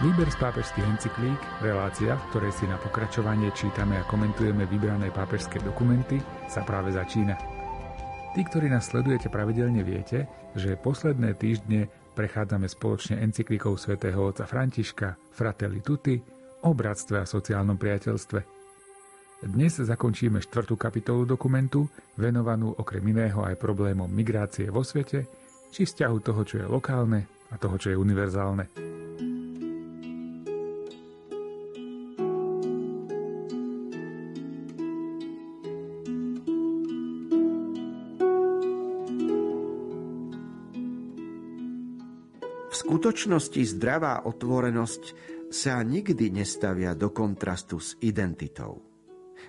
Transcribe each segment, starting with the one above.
Výber z pápežských encyklík, relácia, v ktorej si na pokračovanie čítame a komentujeme vybrané pápežské dokumenty, sa práve začína. Tí, ktorí nás sledujete pravidelne, viete, že posledné týždne prechádzame spoločne encyklikou svätého otca Františka Fratelli Tutti o bratstve a sociálnom priateľstve. Dnes zakončíme štvrtú kapitolu dokumentu, venovanú okrem iného aj problémom migrácie vo svete, či vzťahu toho, čo je lokálne a toho, čo je univerzálne. Skutočnosti zdravá otvorenosť sa nikdy nestavia do kontrastu s identitou.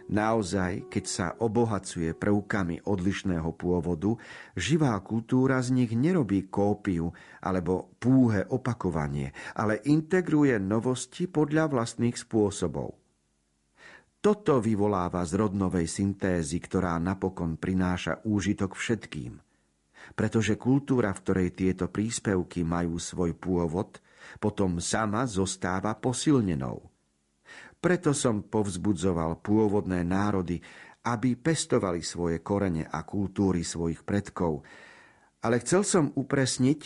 Naozaj, keď sa obohacuje prvkami odlišného pôvodu, živá kultúra z nich nerobí kópiu alebo púhe opakovanie, ale integruje novosti podľa vlastných spôsobov. Toto vyvoláva z rodnovej syntézy, ktorá napokon prináša úžitok všetkým – pretože kultúra, v ktorej tieto príspevky majú svoj pôvod, potom sama zostáva posilnenou. Preto som povzbudzoval pôvodné národy, aby pestovali svoje korene a kultúry svojich predkov. Ale chcel som upresniť,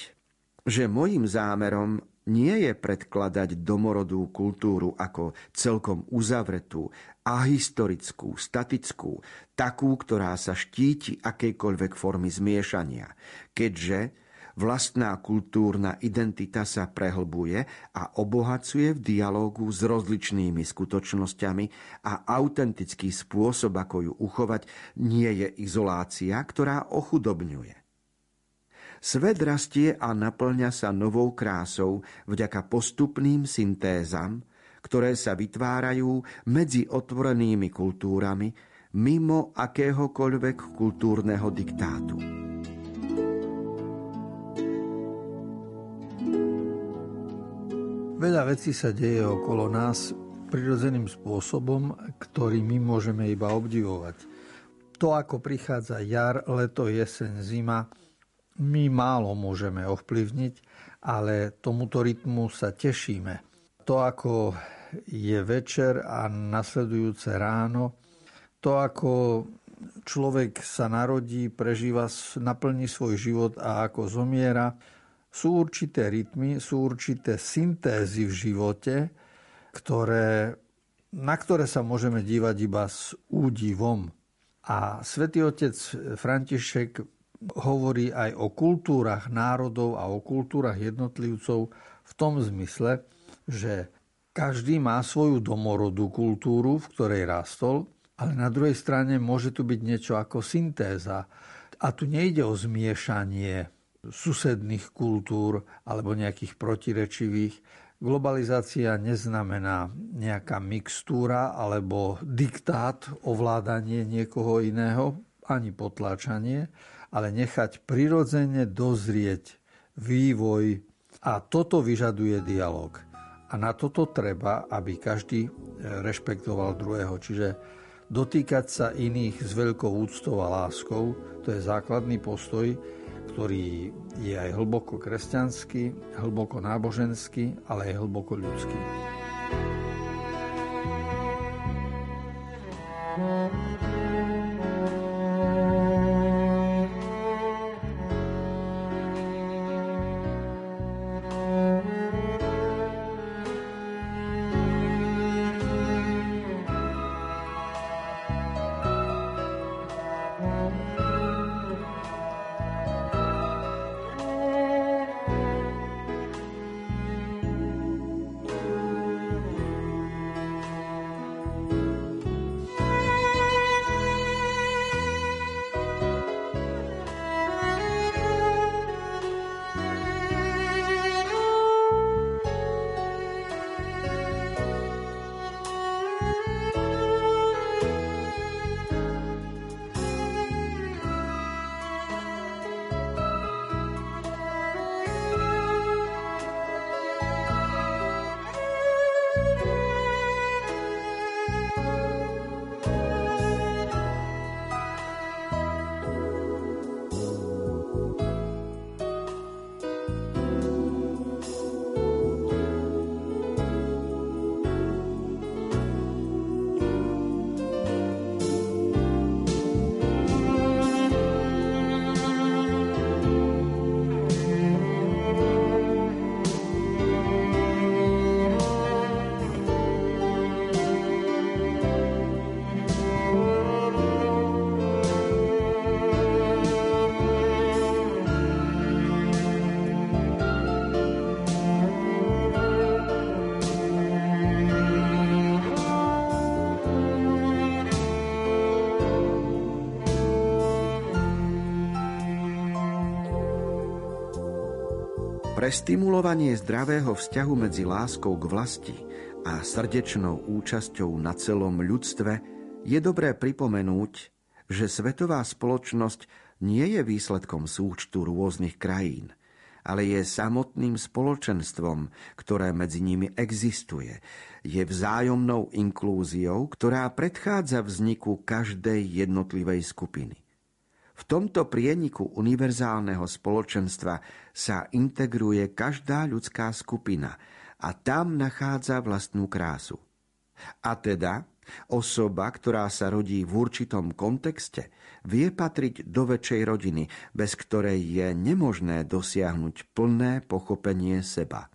že môjim zámerom nie je predkladať domorodú kultúru ako celkom uzavretú a historickú, statickú, takú, ktorá sa štíti akejkoľvek formy zmiešania, keďže vlastná kultúrna identita sa prehlbuje a obohacuje v dialógu s rozličnými skutočnosťami a autentický spôsob, ako ju uchovať, nie je izolácia, ktorá ochudobňuje. Svet rastie a naplňa sa novou krásou vďaka postupným syntézam, ktoré sa vytvárajú medzi otvorenými kultúrami mimo akéhokoľvek kultúrneho diktátu. Veľa vecí sa deje okolo nás prirodzeným spôsobom, ktorý my môžeme iba obdivovať. To, ako prichádza jar, leto, jeseň, zima, my málo môžeme ovplyvniť, ale tomuto rytmu sa tešíme. To, ako je večer a nasledujúce ráno, to, ako človek sa narodí, prežíva, naplní svoj život a ako zomiera, sú určité rytmy, sú určité syntézy v živote, ktoré, na ktoré sa môžeme dívať iba s údivom. A svätý otec František hovorí aj o kultúrach národov a o kultúrach jednotlivcov v tom zmysle, že každý má svoju domorodú kultúru, v ktorej rastol, ale na druhej strane môže tu byť niečo ako syntéza. A tu nejde o zmiešanie susedných kultúr alebo nejakých protirečivých. Globalizácia neznamená nejaká mixtúra alebo diktát, ovládanie niekoho iného, ani potláčanie, ale nechať prirodzene dozrieť vývoj a toto vyžaduje dialog. A na toto treba, aby každý e, rešpektoval druhého. Čiže dotýkať sa iných s veľkou úctou a láskou, to je základný postoj, ktorý je aj hlboko kresťanský, hlboko náboženský, ale aj hlboko ľudský. Pre stimulovanie zdravého vzťahu medzi láskou k vlasti a srdečnou účasťou na celom ľudstve je dobré pripomenúť, že svetová spoločnosť nie je výsledkom súčtu rôznych krajín, ale je samotným spoločenstvom, ktoré medzi nimi existuje. Je vzájomnou inklúziou, ktorá predchádza vzniku každej jednotlivej skupiny. V tomto prieniku univerzálneho spoločenstva sa integruje každá ľudská skupina a tam nachádza vlastnú krásu. A teda osoba, ktorá sa rodí v určitom kontexte, vie patriť do väčšej rodiny, bez ktorej je nemožné dosiahnuť plné pochopenie seba.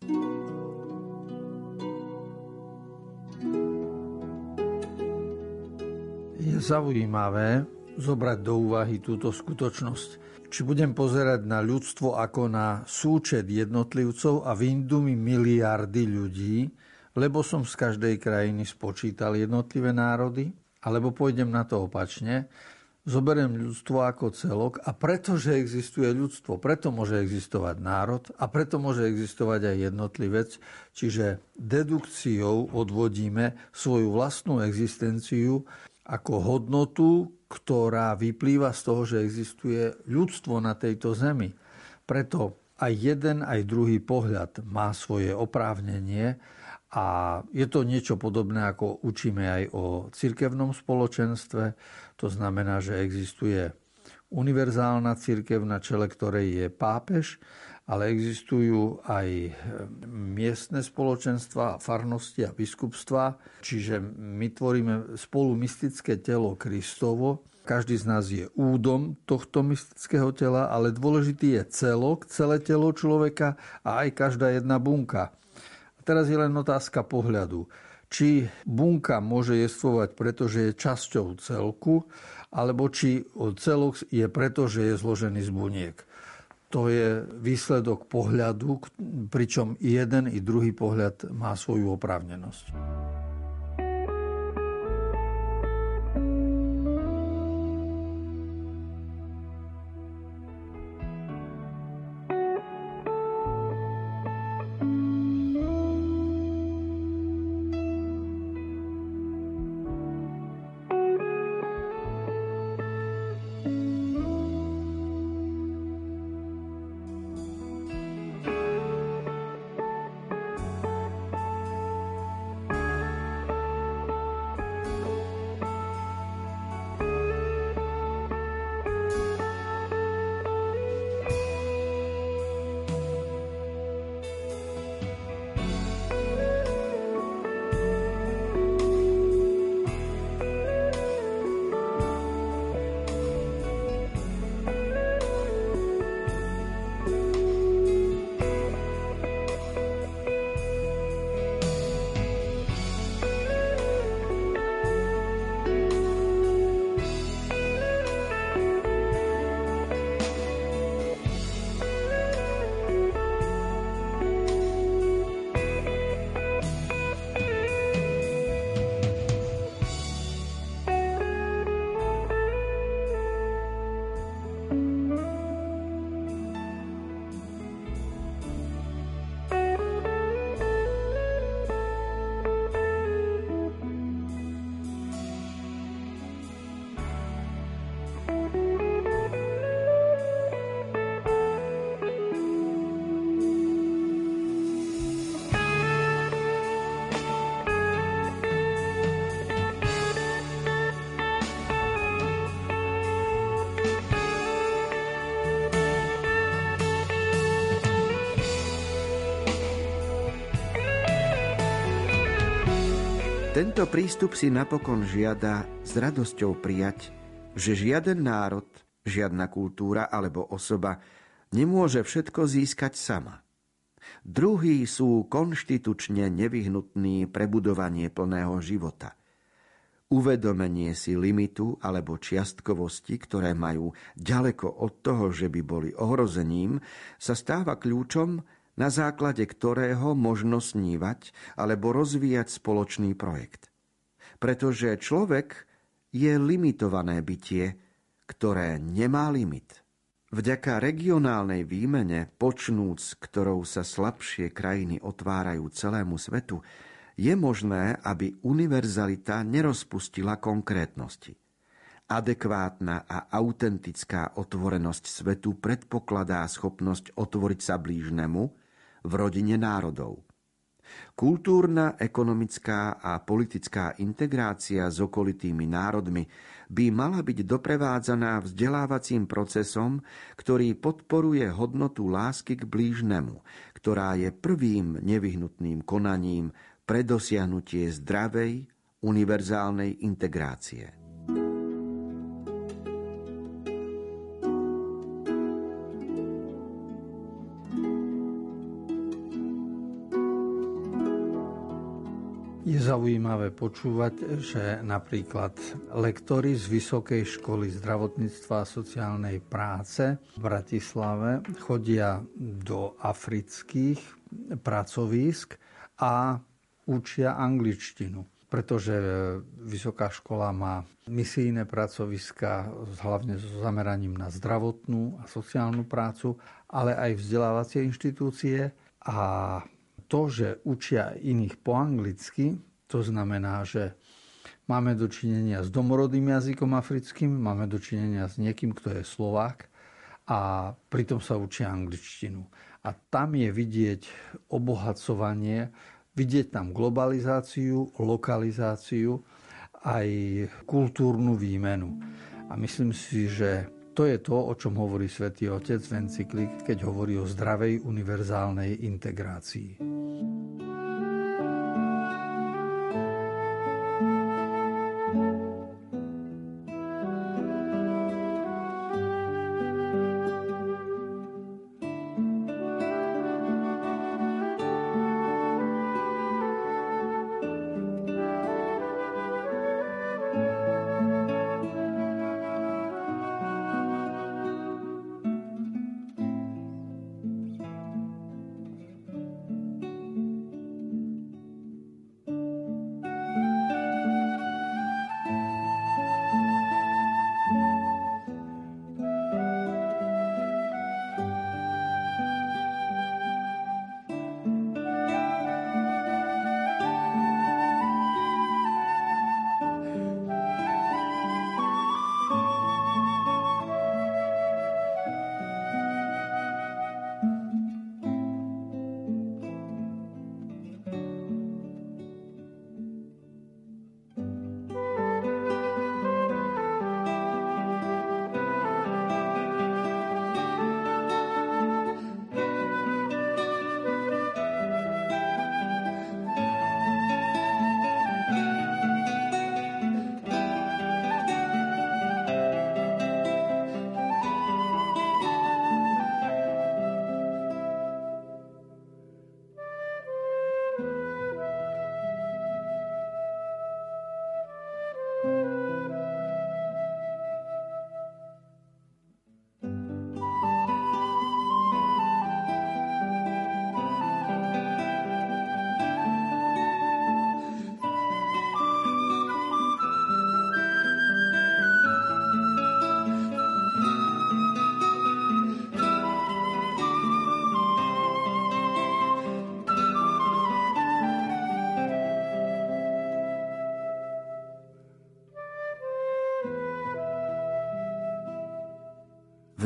Je zaujímavé, zobrať do úvahy túto skutočnosť. Či budem pozerať na ľudstvo ako na súčet jednotlivcov a vindu mi miliardy ľudí, lebo som z každej krajiny spočítal jednotlivé národy, alebo pôjdem na to opačne, zoberiem ľudstvo ako celok a pretože existuje ľudstvo, preto môže existovať národ a preto môže existovať aj jednotlivec, čiže dedukciou odvodíme svoju vlastnú existenciu ako hodnotu, ktorá vyplýva z toho, že existuje ľudstvo na tejto zemi. Preto aj jeden, aj druhý pohľad má svoje oprávnenie a je to niečo podobné, ako učíme aj o cirkevnom spoločenstve. To znamená, že existuje univerzálna cirkev, na čele ktorej je pápež ale existujú aj miestne spoločenstva, farnosti a biskupstva, čiže my tvoríme spolu mystické telo Kristovo. Každý z nás je údom tohto mystického tela, ale dôležitý je celok, celé telo človeka a aj každá jedna bunka. A teraz je len otázka pohľadu. Či bunka môže jestvovať, pretože je časťou celku, alebo či celok je preto, že je zložený z buniek to je výsledok pohľadu, pričom jeden i druhý pohľad má svoju oprávnenosť. Tento prístup si napokon žiada s radosťou prijať, že žiaden národ, žiadna kultúra alebo osoba nemôže všetko získať sama. Druhí sú konštitučne nevyhnutní pre budovanie plného života. Uvedomenie si limitu alebo čiastkovosti, ktoré majú ďaleko od toho, že by boli ohrozením, sa stáva kľúčom na základe ktorého možno snívať alebo rozvíjať spoločný projekt. Pretože človek je limitované bytie, ktoré nemá limit. Vďaka regionálnej výmene, počnúc, ktorou sa slabšie krajiny otvárajú celému svetu, je možné, aby univerzalita nerozpustila konkrétnosti. Adekvátna a autentická otvorenosť svetu predpokladá schopnosť otvoriť sa blížnemu v rodine národov. Kultúrna, ekonomická a politická integrácia s okolitými národmi by mala byť doprevádzaná vzdelávacím procesom, ktorý podporuje hodnotu lásky k blížnemu, ktorá je prvým nevyhnutným konaním pre dosiahnutie zdravej, univerzálnej integrácie. Zaujímavé počúvať, že napríklad lektori z Vysokej školy zdravotníctva a sociálnej práce v Bratislave chodia do afrických pracovísk a učia angličtinu pretože vysoká škola má misijné pracoviska hlavne so zameraním na zdravotnú a sociálnu prácu, ale aj vzdelávacie inštitúcie. A to, že učia iných po anglicky, to znamená, že máme dočinenia s domorodým jazykom africkým, máme dočinenia s niekým, kto je Slovák a pritom sa učia angličtinu. A tam je vidieť obohacovanie vidieť tam globalizáciu, lokalizáciu, aj kultúrnu výmenu. A myslím si, že to je to, o čom hovorí svätý Otec v encyklik, keď hovorí o zdravej univerzálnej integrácii.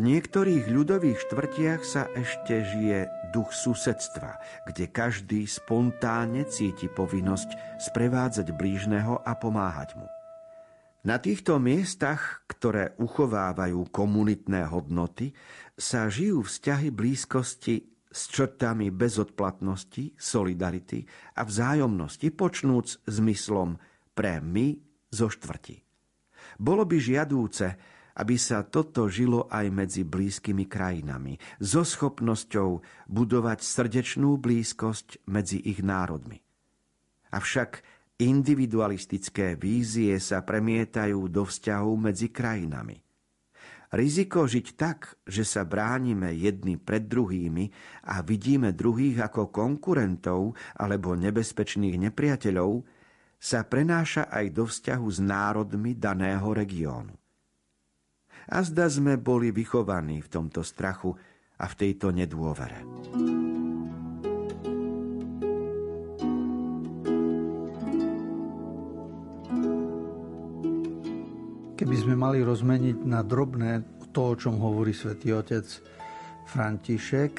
Niektorých ľudových štvrtiach sa ešte žije duch susedstva, kde každý spontánne cíti povinnosť sprevádzať blížneho a pomáhať mu. Na týchto miestach, ktoré uchovávajú komunitné hodnoty, sa žijú vzťahy blízkosti s črtami bezodplatnosti, solidarity a vzájomnosti, počnúc zmyslom pre my zo štvrti. Bolo by žiadúce, aby sa toto žilo aj medzi blízkymi krajinami, so schopnosťou budovať srdečnú blízkosť medzi ich národmi. Avšak individualistické vízie sa premietajú do vzťahov medzi krajinami. Riziko žiť tak, že sa bránime jedni pred druhými a vidíme druhých ako konkurentov alebo nebezpečných nepriateľov, sa prenáša aj do vzťahu s národmi daného regiónu. A zda sme boli vychovaní v tomto strachu a v tejto nedôvere. Keby sme mali rozmeniť na drobné to, o čom hovorí svätý Otec František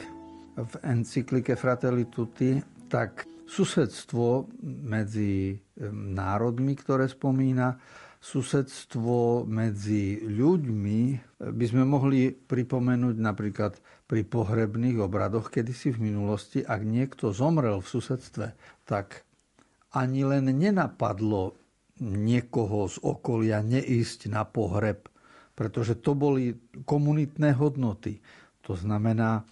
v encyklike Fratelli Tutti, tak susedstvo medzi národmi, ktoré spomína, susedstvo medzi ľuďmi by sme mohli pripomenúť napríklad pri pohrebných obradoch kedysi v minulosti, ak niekto zomrel v susedstve, tak ani len nenapadlo niekoho z okolia neísť na pohreb, pretože to boli komunitné hodnoty. To znamená,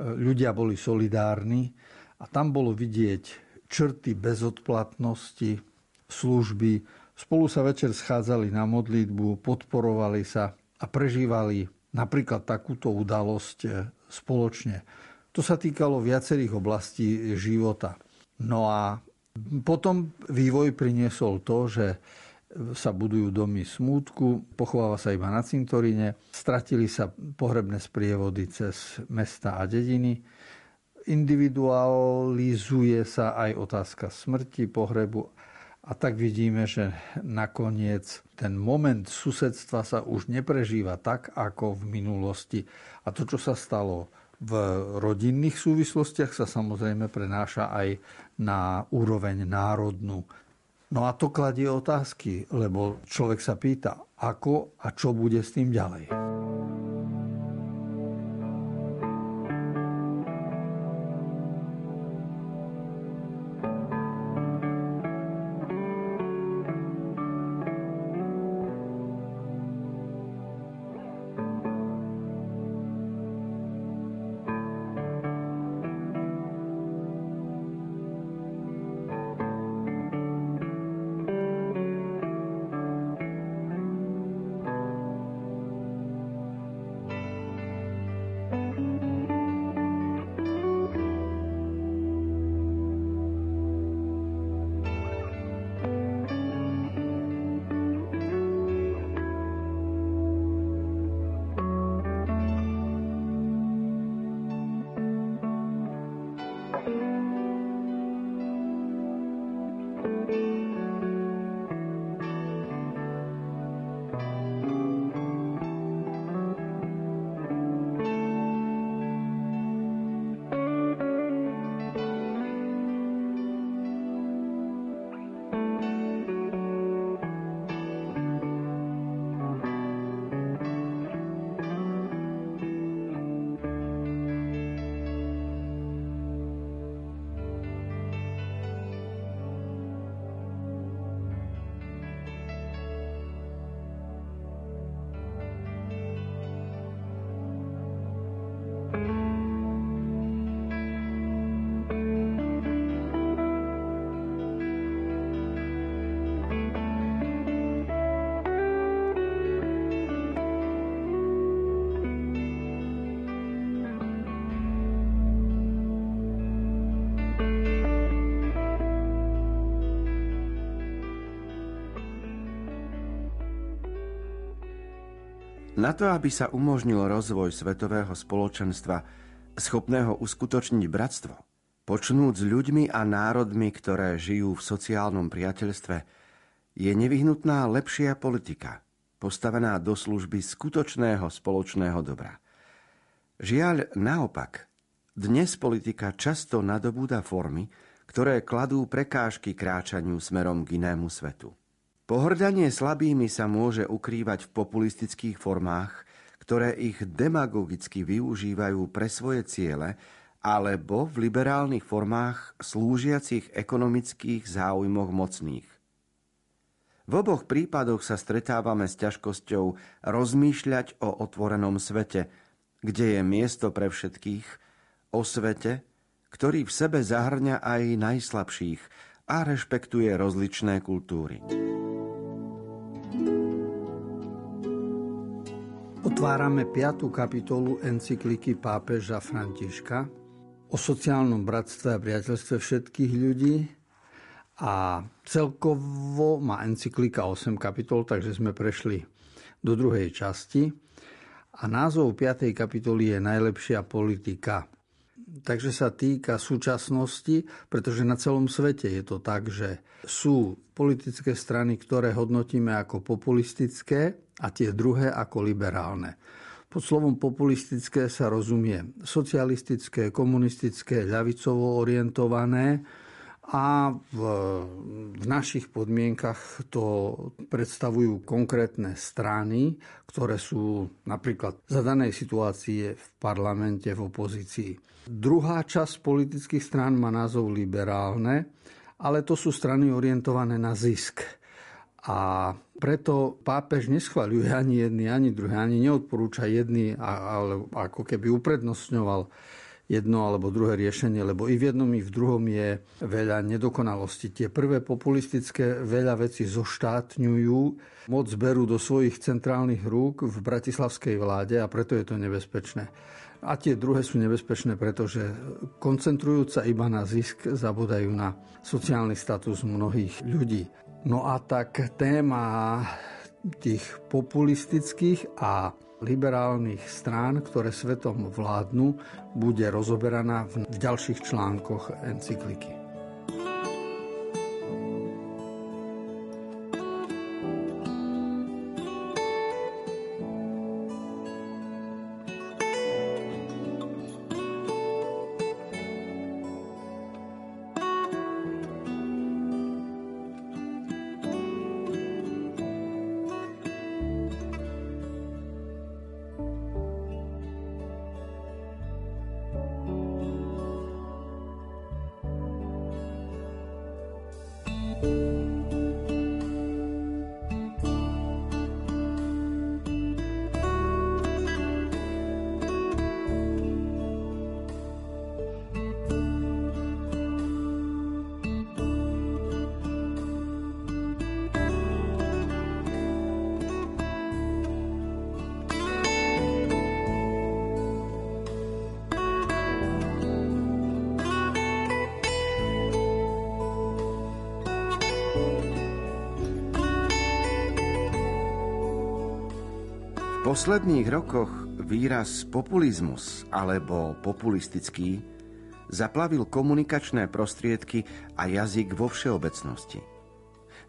ľudia boli solidárni a tam bolo vidieť črty bezodplatnosti, služby, Spolu sa večer schádzali na modlitbu, podporovali sa a prežívali napríklad takúto udalosť e, spoločne. To sa týkalo viacerých oblastí života. No a potom vývoj priniesol to, že sa budujú domy smútku, pochováva sa iba na cintoríne, stratili sa pohrebné sprievody cez mesta a dediny, individualizuje sa aj otázka smrti, pohrebu a tak vidíme, že nakoniec ten moment susedstva sa už neprežíva tak, ako v minulosti. A to, čo sa stalo v rodinných súvislostiach, sa samozrejme prenáša aj na úroveň národnú. No a to kladie otázky, lebo človek sa pýta, ako a čo bude s tým ďalej. Na to, aby sa umožnil rozvoj svetového spoločenstva, schopného uskutočniť bratstvo, počnúť s ľuďmi a národmi, ktoré žijú v sociálnom priateľstve, je nevyhnutná lepšia politika, postavená do služby skutočného spoločného dobra. Žiaľ, naopak, dnes politika často nadobúda formy, ktoré kladú prekážky kráčaniu smerom k inému svetu. Pohrdanie slabými sa môže ukrývať v populistických formách, ktoré ich demagogicky využívajú pre svoje ciele, alebo v liberálnych formách slúžiacich ekonomických záujmoch mocných. V oboch prípadoch sa stretávame s ťažkosťou rozmýšľať o otvorenom svete, kde je miesto pre všetkých, o svete, ktorý v sebe zahrňa aj najslabších a rešpektuje rozličné kultúry. Otvárame 5. kapitolu encykliky pápeža Františka o sociálnom bratstve a priateľstve všetkých ľudí a celkovo má encyklika 8 kapitol, takže sme prešli do druhej časti. A názov 5. kapitoly je Najlepšia politika. Takže sa týka súčasnosti, pretože na celom svete je to tak, že sú politické strany, ktoré hodnotíme ako populistické a tie druhé ako liberálne. Pod slovom populistické sa rozumie socialistické, komunistické, ľavicovo orientované a v, v našich podmienkach to predstavujú konkrétne strany, ktoré sú napríklad za danej situácie v parlamente v opozícii. Druhá časť politických strán má názov liberálne, ale to sú strany orientované na zisk. A preto pápež neschvaľuje ani jedny, ani druhé, ani neodporúča jedny, ale ako keby uprednostňoval jedno alebo druhé riešenie, lebo i v jednom, i v druhom je veľa nedokonalosti. Tie prvé populistické veľa veci zoštátňujú, moc berú do svojich centrálnych rúk v bratislavskej vláde a preto je to nebezpečné. A tie druhé sú nebezpečné, pretože koncentrujúca iba na zisk zabudajú na sociálny status mnohých ľudí. No a tak téma tých populistických a liberálnych strán, ktoré svetom vládnu, bude rozoberaná v ďalších článkoch encykliky. posledných rokoch výraz populizmus alebo populistický zaplavil komunikačné prostriedky a jazyk vo všeobecnosti.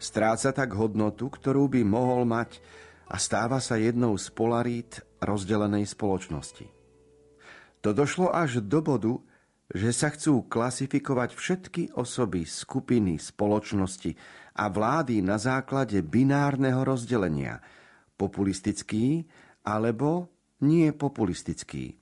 Stráca tak hodnotu, ktorú by mohol mať a stáva sa jednou z polarít rozdelenej spoločnosti. To došlo až do bodu, že sa chcú klasifikovať všetky osoby, skupiny, spoločnosti a vlády na základe binárneho rozdelenia populistický alebo nie populistický.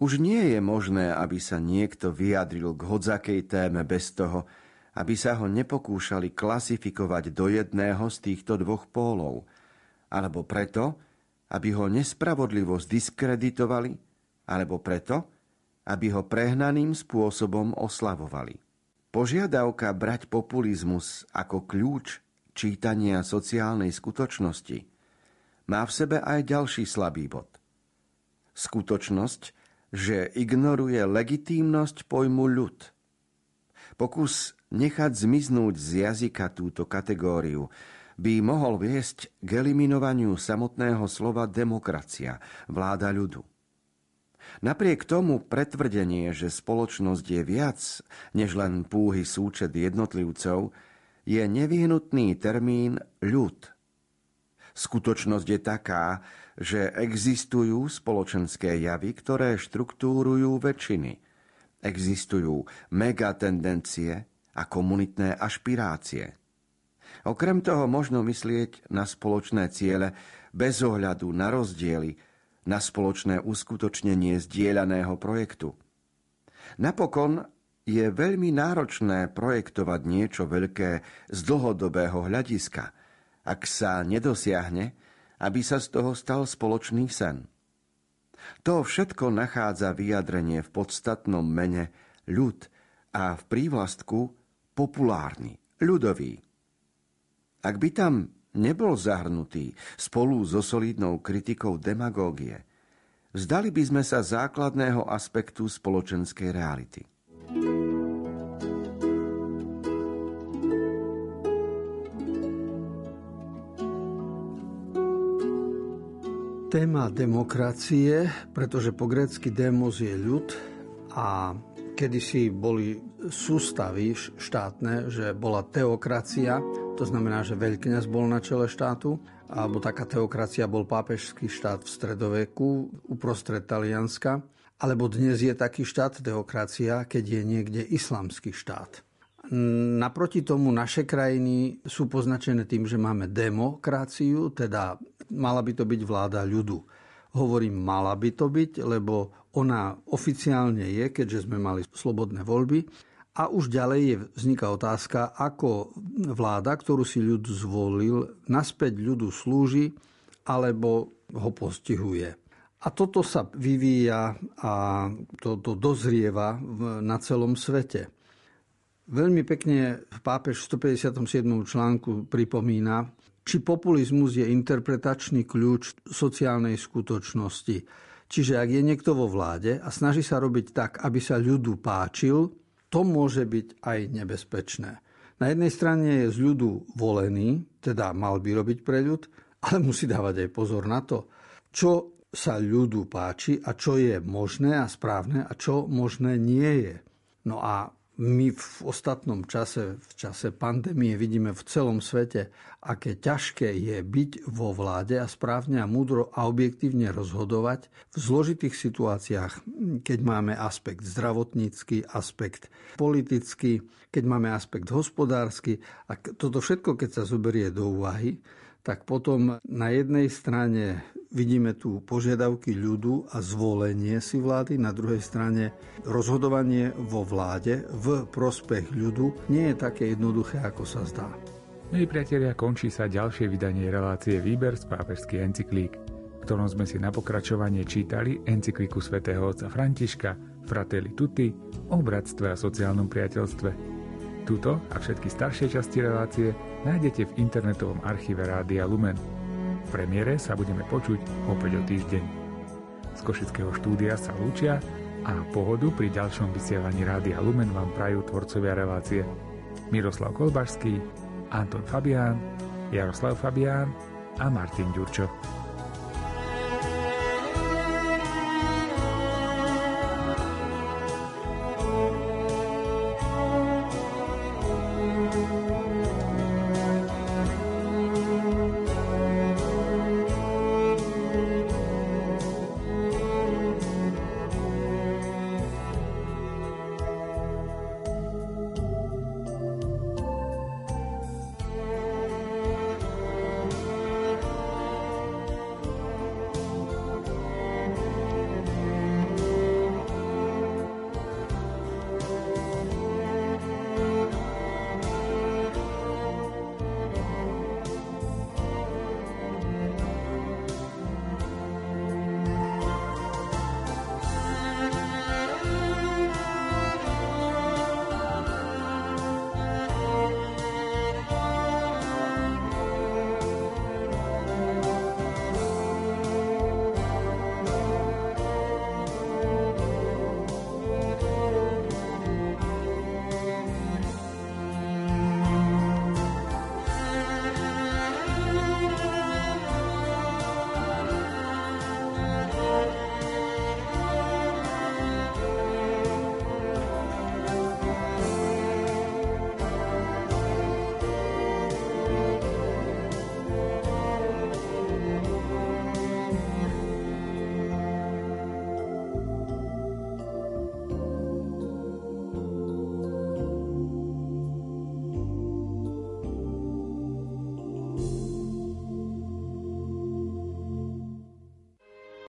Už nie je možné, aby sa niekto vyjadril k hodzakej téme bez toho, aby sa ho nepokúšali klasifikovať do jedného z týchto dvoch pólov, alebo preto, aby ho nespravodlivo zdiskreditovali, alebo preto, aby ho prehnaným spôsobom oslavovali. Požiadavka brať populizmus ako kľúč čítania sociálnej skutočnosti – má v sebe aj ďalší slabý bod. Skutočnosť, že ignoruje legitímnosť pojmu ľud. Pokus nechať zmiznúť z jazyka túto kategóriu by mohol viesť k eliminovaniu samotného slova demokracia, vláda ľudu. Napriek tomu pretvrdenie, že spoločnosť je viac než len púhy súčet jednotlivcov, je nevyhnutný termín ľud – Skutočnosť je taká, že existujú spoločenské javy, ktoré štruktúrujú väčšiny. Existujú megatendencie a komunitné ašpirácie. Okrem toho možno myslieť na spoločné ciele bez ohľadu na rozdiely, na spoločné uskutočnenie zdieľaného projektu. Napokon je veľmi náročné projektovať niečo veľké z dlhodobého hľadiska – ak sa nedosiahne, aby sa z toho stal spoločný sen. To všetko nachádza vyjadrenie v podstatnom mene ľud a v prívlastku populárny, ľudový. Ak by tam nebol zahrnutý spolu so solidnou kritikou demagógie, vzdali by sme sa základného aspektu spoločenskej reality. Téma demokracie, pretože po grécky demos je ľud a kedysi boli sústavy štátne, že bola teokracia, to znamená, že veľkňaz bol na čele štátu, alebo taká teokracia bol pápežský štát v stredoveku uprostred Talianska, alebo dnes je taký štát teokracia, keď je niekde islamský štát. Naproti tomu naše krajiny sú poznačené tým, že máme demokraciu, teda mala by to byť vláda ľudu. Hovorím mala by to byť, lebo ona oficiálne je, keďže sme mali slobodné voľby. A už ďalej je, vzniká otázka, ako vláda, ktorú si ľud zvolil, naspäť ľudu slúži alebo ho postihuje. A toto sa vyvíja a to, to dozrieva na celom svete. Veľmi pekne pápež v 157. článku pripomína, či populizmus je interpretačný kľúč sociálnej skutočnosti. Čiže ak je niekto vo vláde a snaží sa robiť tak, aby sa ľudu páčil, to môže byť aj nebezpečné. Na jednej strane je z ľudu volený, teda mal by robiť pre ľud, ale musí dávať aj pozor na to, čo sa ľudu páči a čo je možné a správne a čo možné nie je. No a my v ostatnom čase, v čase pandémie vidíme v celom svete, aké ťažké je byť vo vláde a správne a múdro a objektívne rozhodovať v zložitých situáciách, keď máme aspekt zdravotnícky, aspekt politický, keď máme aspekt hospodársky. A toto všetko, keď sa zoberie do úvahy, tak potom na jednej strane Vidíme tu požiadavky ľudu a zvolenie si vlády, na druhej strane rozhodovanie vo vláde v prospech ľudu nie je také jednoduché, ako sa zdá. Milí priatelia, končí sa ďalšie vydanie relácie Výber z pápežských encyklík, v ktorom sme si na pokračovanie čítali encykliku svätého otca Františka Fratelli Tutti o bratstve a sociálnom priateľstve. Tuto a všetky staršie časti relácie nájdete v internetovom archíve Rádia Lumen premiére sa budeme počuť opäť o týždeň. Z Košického štúdia sa lúčia a pohodu pri ďalšom vysielaní Rádia Lumen vám prajú tvorcovia relácie Miroslav Kolbašský, Anton Fabián, Jaroslav Fabián a Martin Ďurčo.